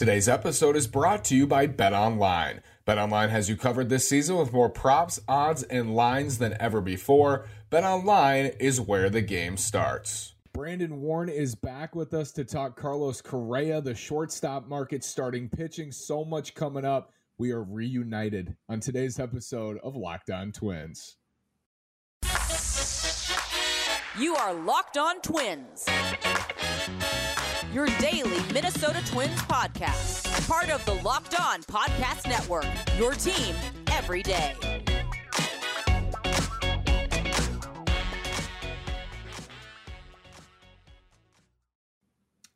Today's episode is brought to you by Bet Online. Bet Online has you covered this season with more props, odds, and lines than ever before. Bet Online is where the game starts. Brandon Warren is back with us to talk Carlos Correa, the shortstop market starting pitching. So much coming up. We are reunited on today's episode of Locked On Twins. You are Locked On Twins your daily Minnesota Twins podcast. Part of the Locked On Podcast Network, your team every day.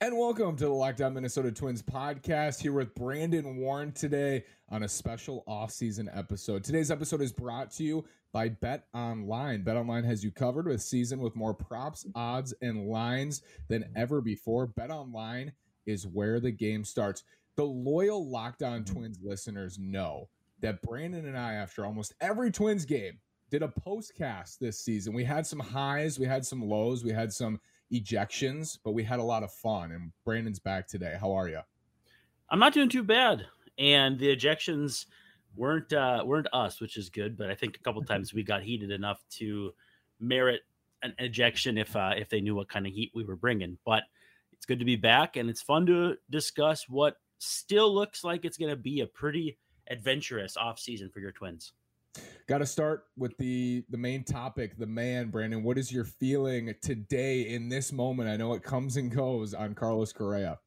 And welcome to the Locked On Minnesota Twins podcast here with Brandon Warren today on a special off-season episode. Today's episode is brought to you by Bet Online. Bet Online has you covered with season with more props, odds, and lines than ever before. Bet Online is where the game starts. The loyal Locked On Twins listeners know that Brandon and I, after almost every Twins game, did a postcast this season. We had some highs, we had some lows, we had some ejections, but we had a lot of fun. And Brandon's back today. How are you? I'm not doing too bad. And the ejections weren't uh, weren't us, which is good. But I think a couple times we got heated enough to merit an ejection if uh, if they knew what kind of heat we were bringing. But it's good to be back, and it's fun to discuss what still looks like it's going to be a pretty adventurous off season for your Twins. Got to start with the the main topic, the man, Brandon. What is your feeling today in this moment? I know it comes and goes on Carlos Correa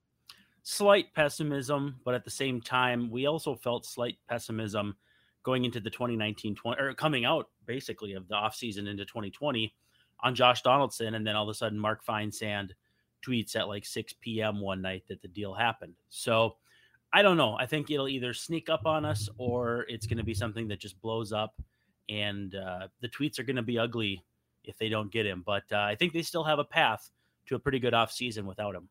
slight pessimism, but at the same time, we also felt slight pessimism going into the 2019 20 or coming out basically of the offseason into 2020 on Josh Donaldson. And then all of a sudden, Mark Feinsand tweets at like 6 p.m. one night that the deal happened. So I don't know. I think it'll either sneak up on us or it's going to be something that just blows up. And uh, the tweets are going to be ugly if they don't get him. But uh, I think they still have a path to a pretty good offseason without him.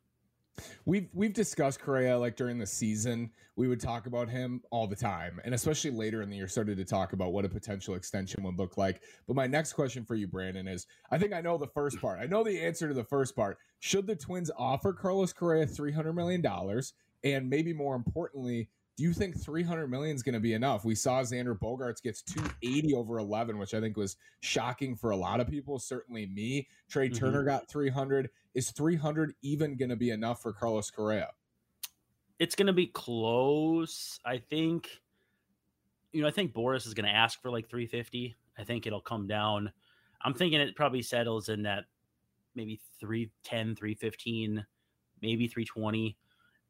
We've we've discussed Correa like during the season. We would talk about him all the time, and especially later in the year, started to talk about what a potential extension would look like. But my next question for you, Brandon, is: I think I know the first part. I know the answer to the first part. Should the Twins offer Carlos Correa three hundred million dollars, and maybe more importantly, do you think 300 million is going to be enough? We saw Xander Bogaerts gets 280 over 11, which I think was shocking for a lot of people, certainly me. Trey mm-hmm. Turner got 300. Is 300 even going to be enough for Carlos Correa? It's going to be close. I think, you know, I think Boras is going to ask for like 350. I think it'll come down. I'm thinking it probably settles in that maybe 310, 315, maybe 320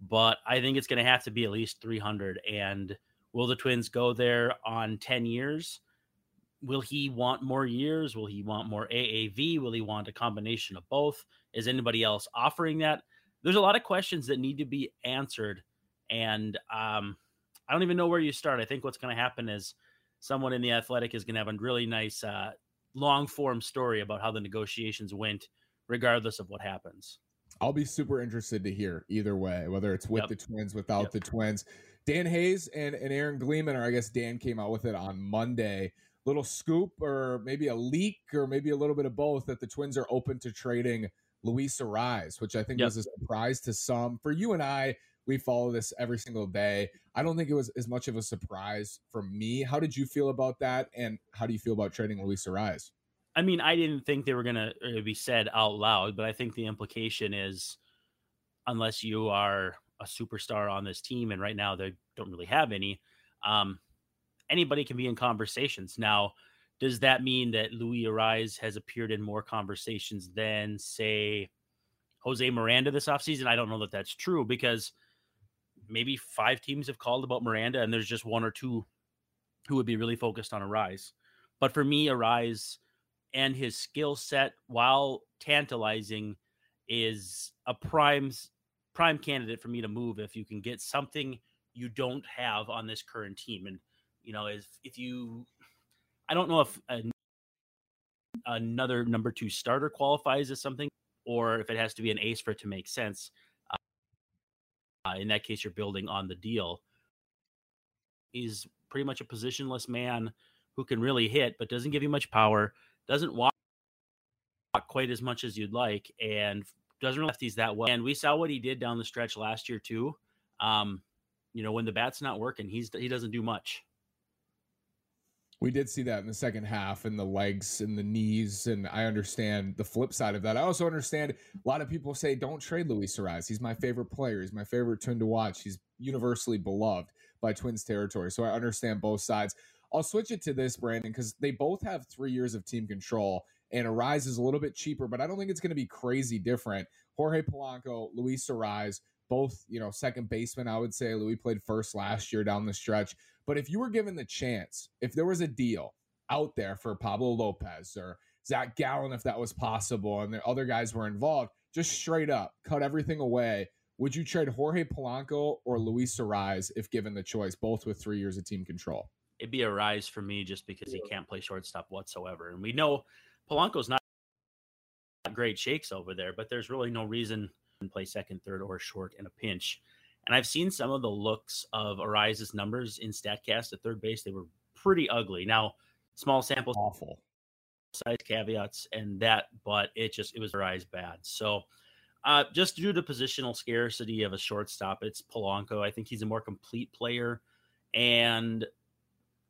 but I think it's going to have to be at least 300. And will the Twins go there on 10 years? Will he want more years? Will he want more AAV? Will he want a combination of both? Is anybody else offering that? There's a lot of questions that need to be answered. And um, I don't even know where you start. I think what's going to happen is someone in the athletic is going to have a really nice uh, long form story about how the negotiations went, regardless of what happens. I'll be super interested to hear either way, whether it's with yep. the twins, without yep. the twins. Dan Hayes and, and Aaron Gleeman, or I guess Dan came out with it on Monday. Little scoop, or maybe a leak, or maybe a little bit of both, that the twins are open to trading Luis Arraez, which I think yep. was a surprise to some. For you and I, we follow this every single day. I don't think it was as much of a surprise for me. How did you feel about that? And how do you feel about trading Luis Arraez? I mean, I didn't think they were going to uh, be said out loud, but I think the implication is unless you are a superstar on this team, and right now they don't really have any, um, anybody can be in conversations. Now, does that mean that Louis Arraez has appeared in more conversations than, say, Jose Miranda this offseason? I don't know that that's true because maybe five teams have called about Miranda, and there's just one or two who would be really focused on Arraez. But for me, Arraez and his skill set, while tantalizing, is a prime prime candidate for me to move if you can get something you don't have on this current team. And you know, if if you, I don't know if a, another number two starter qualifies as something, or if it has to be an ace for it to make sense. Uh, in that case, you're building on the deal. He's pretty much a positionless man who can really hit, but doesn't give you much power doesn't walk quite as much as you'd like, and doesn't really lefties that well. And we saw what he did down the stretch last year too. Um, you know, when the bat's not working, he's he doesn't do much. We did see that in the second half and the legs and the knees. And I understand the flip side of that. I also understand a lot of people say, don't trade Luis Arraez. He's my favorite player. He's my favorite twin to watch. He's universally beloved by Twins territory. So I understand both sides. I'll switch it to this, Brandon, because they both have three years of team control. And Arraez is a little bit cheaper, but I don't think it's going to be crazy different. Jorge Polanco, Luis Arraez, both, you know, second baseman, I would say. Louis played first last year down the stretch. But if you were given the chance, if there was a deal out there for Pablo Lopez or Zach Gallen, if that was possible, and the other guys were involved, just straight up cut everything away. Would you trade Jorge Polanco or Luis Arraez if given the choice, both with three years of team control? It'd be Arraez for me just because he can't play shortstop whatsoever. And we know Polanco's not great shakes over there, but there's really no reason to play second, third, or short in a pinch. And I've seen some of the looks of Arraez's numbers in StatCast at third base. They were pretty ugly. Now, small sample awful size caveats and that, but it just it was Arraez bad. So uh, just due to positional scarcity of a shortstop, it's Polanco. I think he's a more complete player. And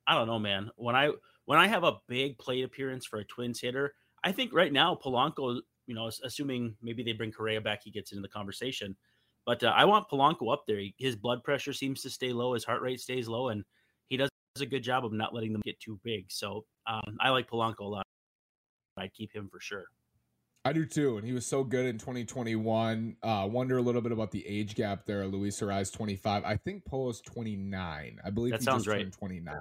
I don't know, man. When I when I have a big plate appearance for a Twins hitter, I think right now Polanco, you know, assuming maybe they bring Correa back, he gets into the conversation. But uh, I want Polanco up there. His blood pressure seems to stay low, his heart rate stays low, and he does a good job of not letting them get too big. So um, I like Polanco a lot. I'd keep him for sure. I do too, and he was so good in 2021. Uh, wonder a little bit about the age gap there. Luis Arraez 25. I think Polo's 29. I believe that he sounds just right. turned 29.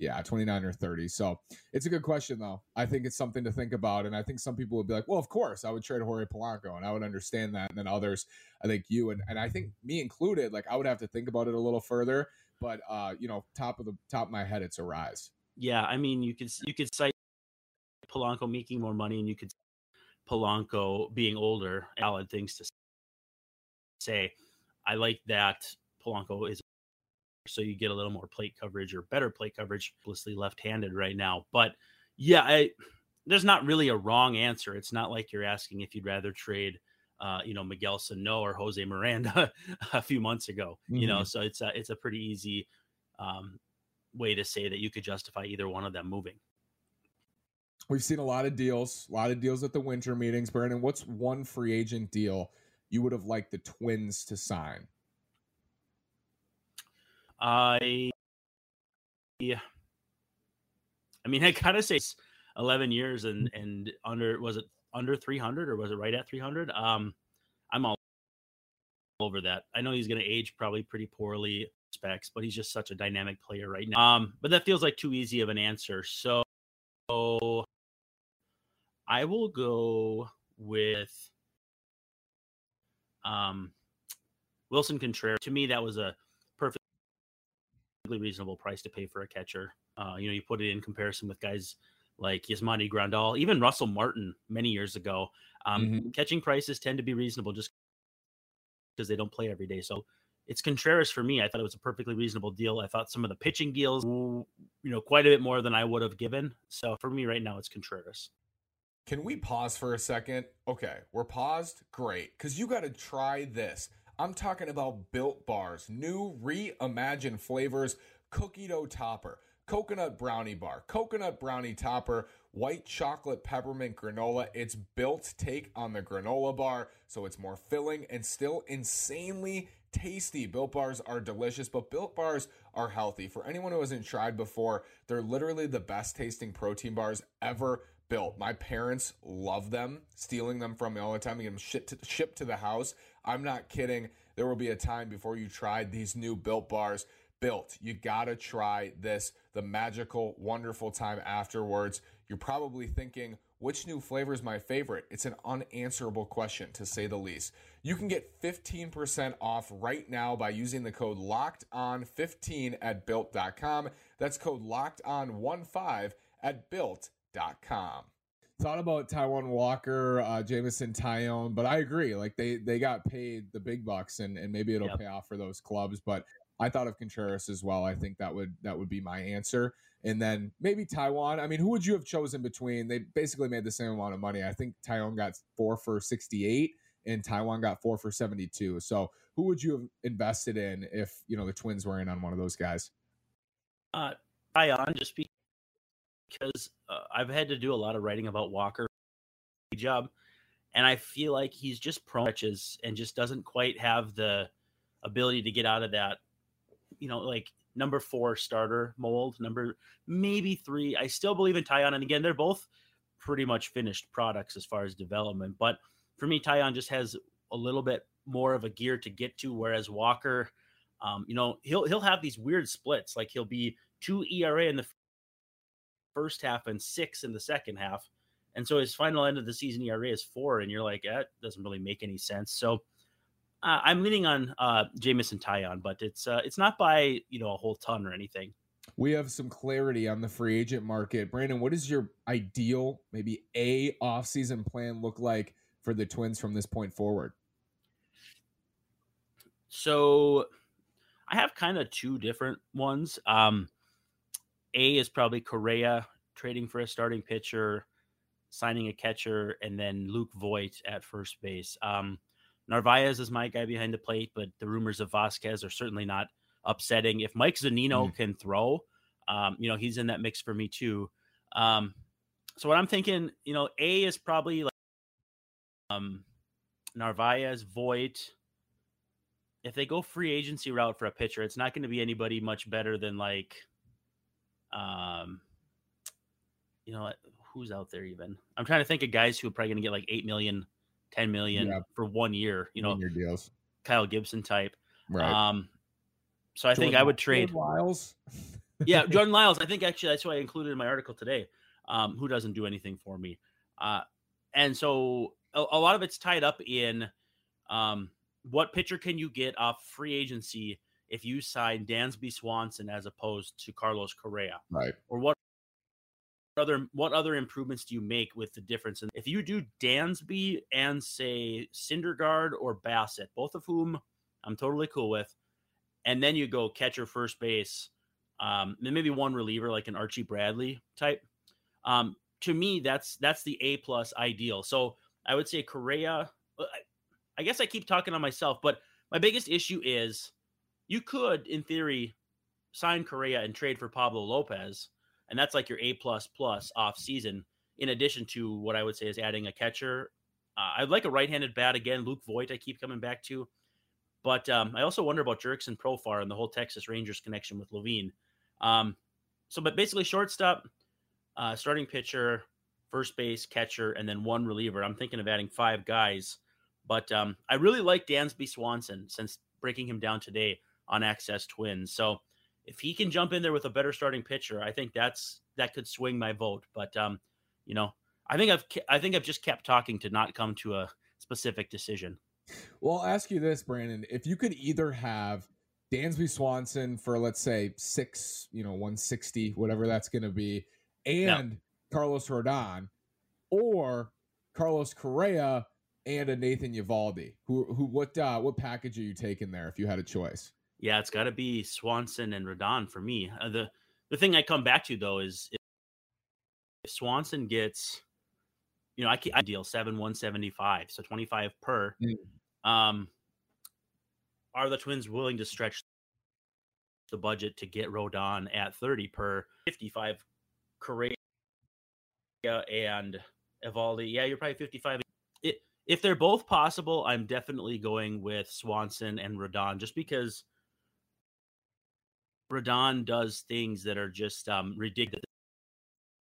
Yeah, 29 or 30. So it's a good question, though. I think it's something to think about. And I think some people would be like, well, of course, I would trade Jorge Polanco, and I would understand that. And then others, I think you and, and I think me included, like I would have to think about it a little further. But uh, you know, top of the top of my head, it's Arraez. Yeah, I mean, you could you could cite Polanco making more money, and you could Polanco being older. Valid things to say. I like that Polanco is so you get a little more plate coverage or better plate coverage. Blissly left-handed right now, but yeah, I, there's not really a wrong answer. It's not like you're asking if you'd rather trade, uh, you know, Miguel Sano or Jose Miranda a few months ago. Mm-hmm. You know, so it's a it's a pretty easy um, way to say that you could justify either one of them moving. We've seen a lot of deals, a lot of deals at the winter meetings. Brandon, what's one free agent deal you would have liked the Twins to sign? I, yeah, I mean, I gotta say, eleven years and and under was it under three hundred or was it right at three hundred? Um, I'm all over that. I know he's gonna age probably pretty poorly specs, but he's just such a dynamic player right now. Um, but that feels like too easy of an answer. So, so I will go with um Willson Contreras. To me, that was a reasonable price to pay for a catcher. Uh, you know, you put it in comparison with guys like Yasmani Grandal, even Russell Martin many years ago. Um, mm-hmm. Catching prices tend to be reasonable just because they don't play every day. So it's Contreras for me. I thought it was a perfectly reasonable deal. I thought some of the pitching deals, you know, quite a bit more than I would have given. So for me right now, it's Contreras. Can we pause for a second? Okay, we're paused. Great. Because you got to try this. I'm talking about built bars, new reimagined flavors, cookie dough topper, coconut brownie bar, coconut brownie topper, white chocolate peppermint granola. It's built take on the granola bar, so it's more filling and still insanely tasty. Built bars are delicious, but built bars are healthy. For anyone who hasn't tried before, they're literally the best tasting protein bars ever built. My parents love them, stealing them from me all the time. They get them shipped to, shipped to the house. I'm not kidding. There will be a time before you tried these new built bars. Built, you gotta try this. The magical, wonderful time afterwards. You're probably thinking, which new flavor is my favorite? It's an unanswerable question, to say the least. You can get 15% off right now by using the code locked on 15 at built.com. That's code locked on 15 at built.com thought about Taijuan Walker, uh, Jameson Taillon, but I agree. Like they they got paid the big bucks, and and maybe it'll yep. pay off for those clubs. But I thought of Contreras as well. I think that would that would be my answer. And then maybe Taijuan. I mean, who would you have chosen between? They basically made the same amount of money. I think Taillon got four for sixty eight, and Taijuan got four for 72. So who would you have invested in if, you know, the Twins were in on one of those guys? Uh, Taillon, just because uh, I've had to do a lot of writing about Walker job, and I feel like he's just prone and just doesn't quite have the ability to get out of that, you know, like number four starter mold, number maybe three. I still believe in Taillon, and again, they're both pretty much finished products as far as development, but for me, Taillon just has a little bit more of a gear to get to, whereas Walker, um, you know, he'll he'll have these weird splits, like he'll be two ERA in the first half and six in the second half. And so his final end of the season ERA is four, and you're like, that doesn't really make any sense. So uh, I'm leaning on uh, Jameson Taillon, but it's uh, it's not by you know a whole ton or anything. We have some clarity on the free agent market. Brandon, what does your ideal, maybe a offseason plan look like for the Twins from this point forward? So I have kind of two different ones. Um, a is probably Correa trading for a starting pitcher, signing a catcher, and then Luke Voit at first base. Um, Narvaez is my guy behind the plate, but the rumors of Vazquez are certainly not upsetting. If Mike Zunino mm. can throw, um, you know, he's in that mix for me too. Um, so what I'm thinking, you know, A is probably like um, Narvaez, Voit. If they go free agency route for a pitcher, it's not going to be anybody much better than like um, you know, who's out there even? I'm trying to think of guys who are probably going to get like 8 million, 10 million yeah. for one year, you know, your deals. Kyle Gibson type. Right. Um, so I Jordan, think I would trade Lyles. yeah, Jordan Lyles. I think actually that's why I included in my article today. Um, who doesn't do anything for me? Uh, and so a, a lot of it's tied up in um, what pitcher can you get off free agency if you sign Dansby Swanson as opposed to Carlos Correa? Right. Or what other what other improvements do you make with the difference? And if you do Dansby and say Syndergaard or Bassitt, both of whom I'm totally cool with, and then you go catcher, first base, um, then maybe one reliever like an Archie Bradley type. Um, to me, that's that's the A plus ideal. So I would say Correa. Uh, I guess I keep talking on myself, but my biggest issue is you could, in theory, sign Correa and trade for Pablo Lopez, and that's like your A plus plus off season. In addition to what I would say is adding a catcher, uh, I'd like a right-handed bat again. Luke Voit, I keep coming back to, but um, I also wonder about Jurickson Profar and the whole Texas Rangers connection with Levine. Um, so, but basically, shortstop, uh, starting pitcher, first base, catcher, and then one reliever. I'm thinking of adding five guys, but um, I really like Dansby Swanson since breaking him down today on Access Twins. So if he can jump in there with a better starting pitcher, I think that's that could swing my vote. But um, you know, I think I've I think I've just kept talking to not come to a specific decision. Well, I'll ask you this, Brandon: if you could either have Dansby Swanson for let's say six, you know, one sixty, whatever that's going to be, and Carlos Rodon, or Carlos Correa and a Nathan Eovaldi, who who what uh, what package are you taking there if you had a choice? Yeah, it's got to be Swanson and Rodon for me. Uh, the the thing I come back to though is if, if Swanson gets, you know, I, I deal seven one seventy five, so twenty five per. Mm. Um, are the Twins willing to stretch the budget to get Rodon at thirty per fifty five? Correa and Eovaldi, yeah, you're probably fifty five. If they're both possible, I'm definitely going with Swanson and Rodon just because Rodon does things that are just um, ridiculous.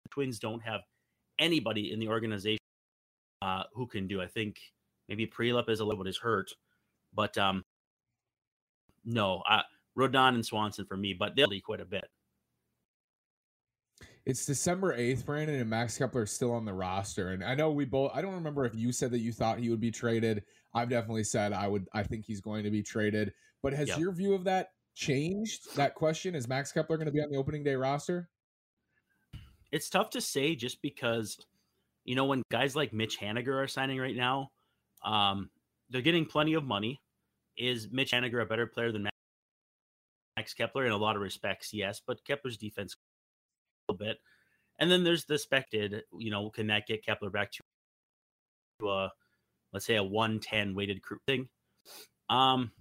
The Twins don't have anybody in the organization uh, who can do. I think maybe Prielipp is a little bit is hurt, but um, no, uh, Rodon and Swanson for me, but they'll be quite a bit. It's December 8th, Brandon, and Max Kepler is still on the roster. And I know we both, I don't remember if you said that you thought he would be traded. I've definitely said I would, I think he's going to be traded. But has yep. your view of that changed that question? Is Max Kepler going to be on the opening day roster? It's tough to say just because, you know, when guys like Mitch Haniger are signing right now, um, they're getting plenty of money. Is Mitch Haniger a better player than Max Kepler? In a lot of respects, yes, but Kepler's defense a little bit. And then there's the expected, you know, can that get Kepler back to a let's say a 110 weighted crew thing. Um,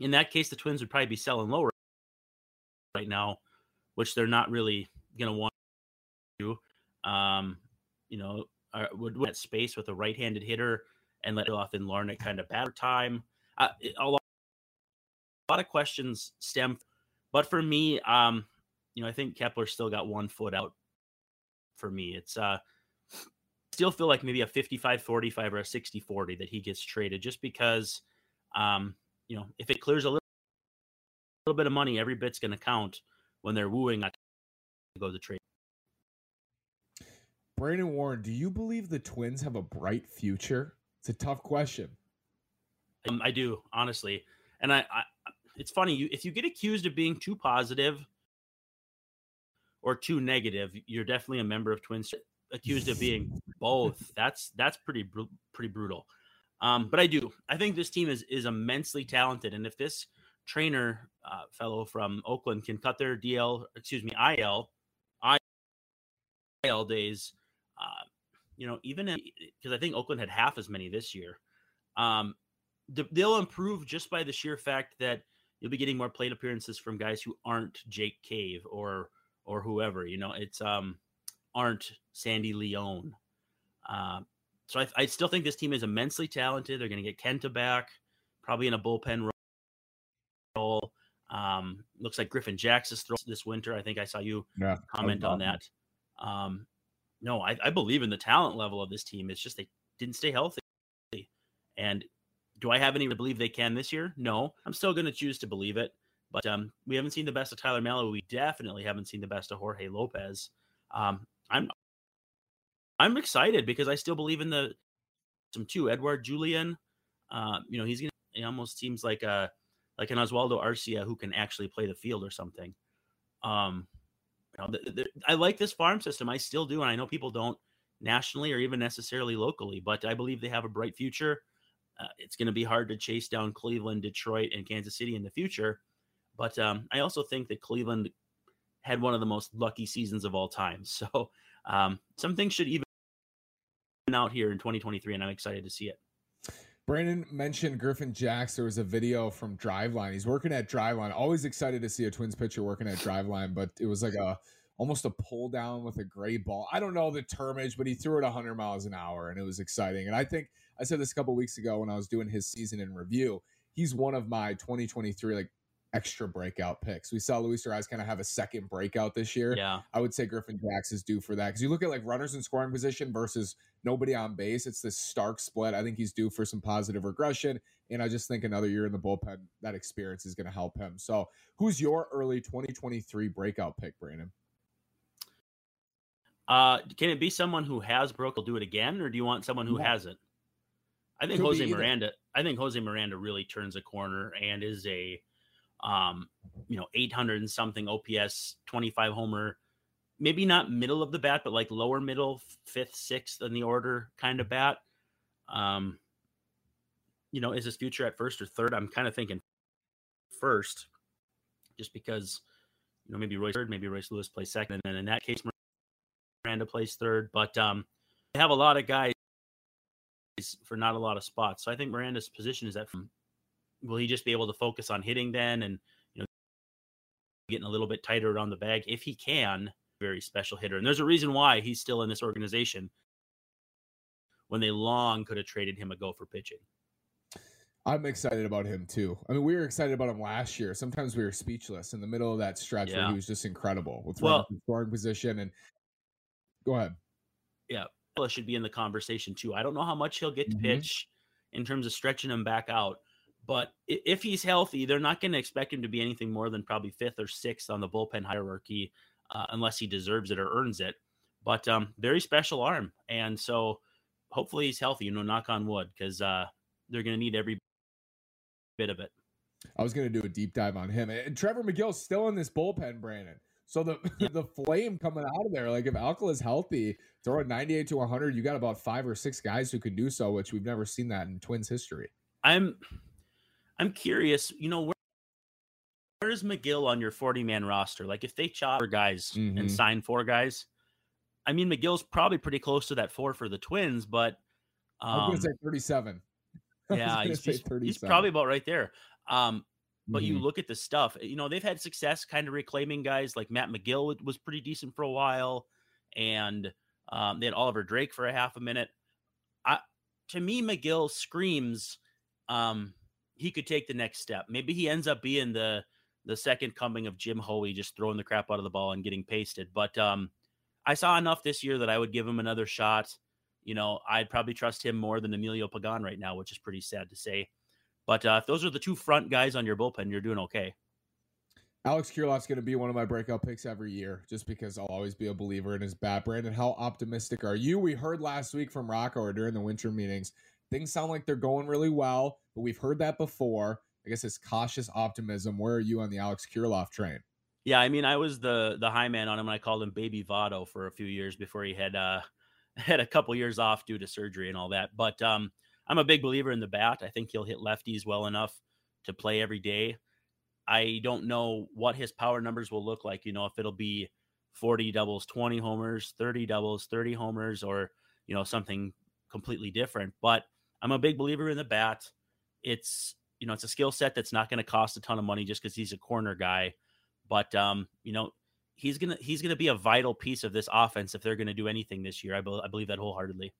in that case, the Twins would probably be selling lower right now, which they're not really going to want to do. Um, you know, would that space with a right-handed hitter and let it off in Larnach kind of batter time. Uh, a, lot, a lot of questions stem, but for me, um, you know, I think Kepler still got one foot out. For me, it's uh, still feel like maybe a 55-45 or a 60-40 that he gets traded just because um, you know, if it clears a little, little bit of money, every bit's going to count when they're wooing to go to trade. Brandon Warren, do you believe the Twins have a bright future? It's a tough question. Um, I do, honestly, and I, I it's funny you if you get accused of being too positive or too negative, you're definitely a member of Twins. Accused of being both, that's that's pretty pretty brutal. Um, but I do. I think this team is is immensely talented, and if this trainer uh, fellow from Oakland can cut their DL, excuse me, IL, IL days, uh, you know, even because I think Oakland had half as many this year, um, they'll improve just by the sheer fact that you'll be getting more plate appearances from guys who aren't Jake Cave or or whoever. You know, it's um aren't Sandy Leon. Uh, so I, I still think this team is immensely talented. They're going to get Kenta back, probably in a bullpen role. Um, looks like Griffin Jax is thrown this winter. I think I saw you yeah, comment on that. Um, no, I, I believe in the talent level of this team. It's just they didn't stay healthy. And do I have any to believe they can this year? No, I'm still going to choose to believe it. But um, we haven't seen the best of Tyler Mahle. We definitely haven't seen the best of Jorge Lopez. Um, I'm excited because I still believe in the some too. Edouard Julien, uh, you know, he's gonna. He almost seems like a like an Oswaldo Arcia who can actually play the field or something. Um, you know, the, the, I like this farm system. I still do, and I know people don't nationally or even necessarily locally, but I believe they have a bright future. Uh, it's going to be hard to chase down Cleveland, Detroit, and Kansas City in the future, but um, I also think that Cleveland had one of the most lucky seasons of all time. So um, some things should even out here in 2023, and I'm excited to see it. Brandon mentioned Griffin Jax. There was a video from Driveline. He's working at Driveline. Always excited to see a Twins pitcher working at Driveline, but it was like a almost a pull down with a gray ball. I don't know the termage, but he threw it 100 miles an hour, and it was exciting. And I think I said this a couple weeks ago when I was doing his season in review. He's one of my 2023 like extra breakout picks. We saw Luis Arraez kind of have a second breakout this year. Yeah. I would say Griffin Jax is due for that. Because you look at like runners in scoring position versus nobody on base, it's this stark split. I think he's due for some positive regression. And I just think another year in the bullpen, that experience is going to help him. So who's your early 2023 breakout pick, Brandon? Uh, can it be someone who has broke will do it again, or do you want someone who hasn't? I think Could Jose Miranda. I think Jose Miranda really turns a corner and is a um, you know, 800 and something OPS, 25 homer, maybe not middle of the bat, but like lower middle, fifth, sixth in the order kind of bat. Um, you know, is his future at first or third? I'm kind of thinking first, just because, you know, maybe Royce third, maybe Royce Lewis plays second, and then in that case, Miranda plays third. But um, they have a lot of guys for not a lot of spots, so I think Miranda's position is at from will he just be able to focus on hitting then and you know getting a little bit tighter around the bag if he can very special hitter and there's a reason why he's still in this organization when they long could have traded him a go for pitching I'm excited about him too. I mean, we were excited about him last year. Sometimes we were speechless in the middle of that stretch yeah. where he was just incredible with well, scoring position. And go ahead. Yeah, should be in the conversation too. I don't know how much he'll get to mm-hmm. pitch in terms of stretching him back out, but if he's healthy, they're not going to expect him to be anything more than probably fifth or sixth on the bullpen hierarchy, uh, unless he deserves it or earns it. But um, very special arm, and so hopefully he's healthy. You know, knock on wood, because uh, they're going to need every bit of it. I was going to do a deep dive on him, and Trevor Megill's still in this bullpen, Brandon. So the yeah. the flame coming out of there, like if Alcala is healthy, throw a 98 to 100, you got about five or six guys who can do so, which we've never seen that in Twins history. I'm I'm curious, you know, where, where is Megill on your 40 man roster? Like if they chop guys mm-hmm. and sign four guys, I mean, Megill's probably pretty close to that four for the Twins, but Um, I'm going to say 37. Yeah, he's, he's, he's, probably about right there. Um, but mm-hmm. you look at the stuff, you know, they've had success kind of reclaiming guys like Matt Magill was pretty decent for a while, and um, they had Oliver Drake for a half a minute. I, to me, Megill screams um, he could take the next step. Maybe he ends up being the the second coming of Jim Hoey, just throwing the crap out of the ball and getting pasted. But um, I saw enough this year that I would give him another shot. You know, I'd probably trust him more than Emilio Pagan right now, which is pretty sad to say. But uh, if those are the two front guys on your bullpen, you're doing okay. Alex Kirilloff's going to be one of my breakout picks every year just because I'll always be a believer in his bat. Brandon, how optimistic are you? We heard last week from Rocco or during the winter meetings, things sound like they're going really well, but we've heard that before. I guess it's cautious optimism. Where are you on the Alex Kirilloff train? Yeah, I mean, I was the the high man on him. When I called him Baby Votto for a few years before he had uh had a couple years off due to surgery and all that. But um, I'm a big believer in the bat. I think he'll hit lefties well enough to play every day. I don't know what his power numbers will look like. You know, if it'll be 40 doubles, 20 homers, 30 doubles, 30 homers, or, you know, something completely different. But I'm a big believer in the bat. It's, you know, it's a skill set that's not going to cost a ton of money just because he's a corner guy. But, um, you know, he's going to, he's to be a vital piece of this offense if they're going to do anything this year. I, be- I believe that wholeheartedly.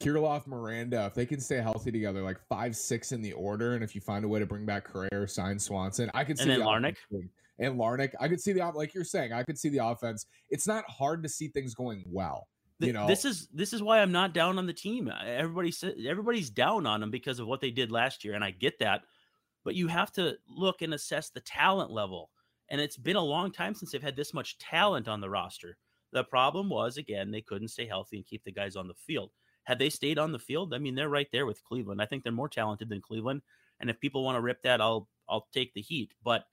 Kirilloff, Miranda, if they can stay healthy together, like five, six in the order, and if you find a way to bring back Correa, sign Swanson, I could see and the Larnach and Larnach. I could see the like you're saying. I could see the offense. It's not hard to see things going well. You know, this is this is why I'm not down on the team. Everybody said everybody's down on them because of what they did last year, and I get that. But you have to look and assess the talent level, and it's been a long time since they've had this much talent on the roster. The problem was again they couldn't stay healthy and keep the guys on the field. Had they stayed on the field, I mean, they're right there with Cleveland. I think they're more talented than Cleveland. And if people want to rip that, I'll I'll take the heat. But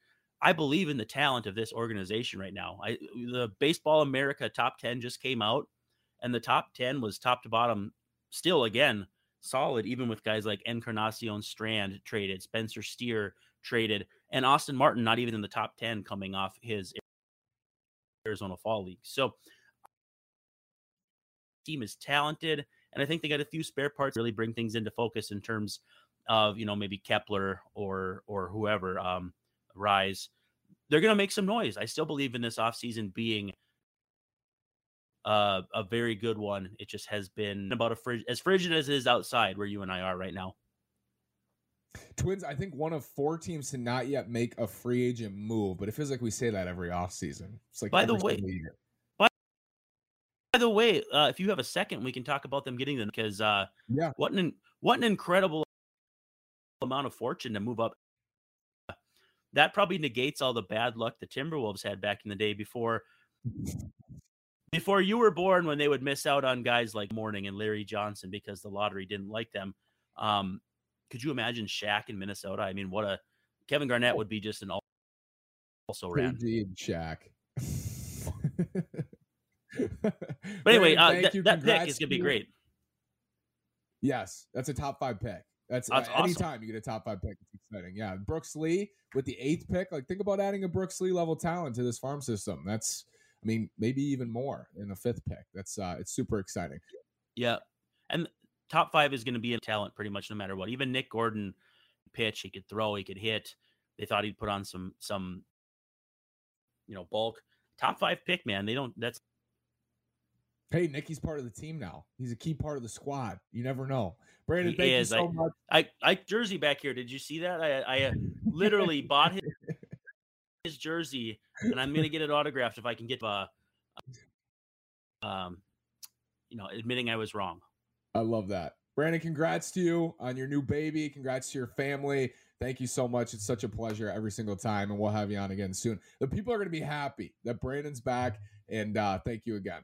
I believe in the talent of this organization right now. I the Baseball America top 10 just came out, and the top 10 was top to bottom still again solid, even with guys like Encarnacion Strand traded, Spencer Steer traded, and Austin Martin not even in the top 10 coming off his Arizona Fall League. So team is talented. And I think they got a few spare parts really bring things into focus in terms of, you know, maybe Kepler or or whoever, um, Rise. They're gonna make some noise. I still believe in this offseason being uh, a very good one. It just has been about a frig- as frigid as it is outside where you and I are right now. Twins, I think one of four teams to not yet make a free agent move, but it feels like we say that every offseason. It's like by the way, by the way, uh, if you have a second, we can talk about them getting them because uh, yeah, what an what an incredible amount of fortune to move up. That probably negates all the bad luck the Timberwolves had back in the day before before you were born when they would miss out on guys like Mourning and Larry Johnson because the lottery didn't like them. Um, could you imagine Shaq in Minnesota? I mean, what a Kevin Garnett would be just an also ran. Shaq. but anyway, uh, th- that pick is gonna be great. Yes, that's a top five pick. That's, that's uh, awesome. anytime you get a top five pick, it's exciting. Yeah, Brooks Lee with the eighth pick. Like, think about adding a Brooks Lee level talent to this farm system. That's, I mean, maybe even more in the fifth pick. That's uh, it's super exciting. Yeah, and top five is going to be a talent pretty much no matter what. Even Nick Gordon, pitch, he could throw, he could hit. They thought he'd put on some some, you know, bulk. Top five pick, man. They don't. That's Hey, Nicky's part of the team now. He's a key part of the squad. You never know. Brandon, he thank is. you so I, much. I, I jersey back here. Did you see that? I, I uh, literally bought his, his jersey, and I'm gonna get it autographed if I can get uh, um, you know, admitting I was wrong. I love that, Brandon. Congrats to you on your new baby. Congrats to your family. Thank you so much. It's such a pleasure every single time, and we'll have you on again soon. The people are going to be happy that Brandon's back, and uh, thank you again.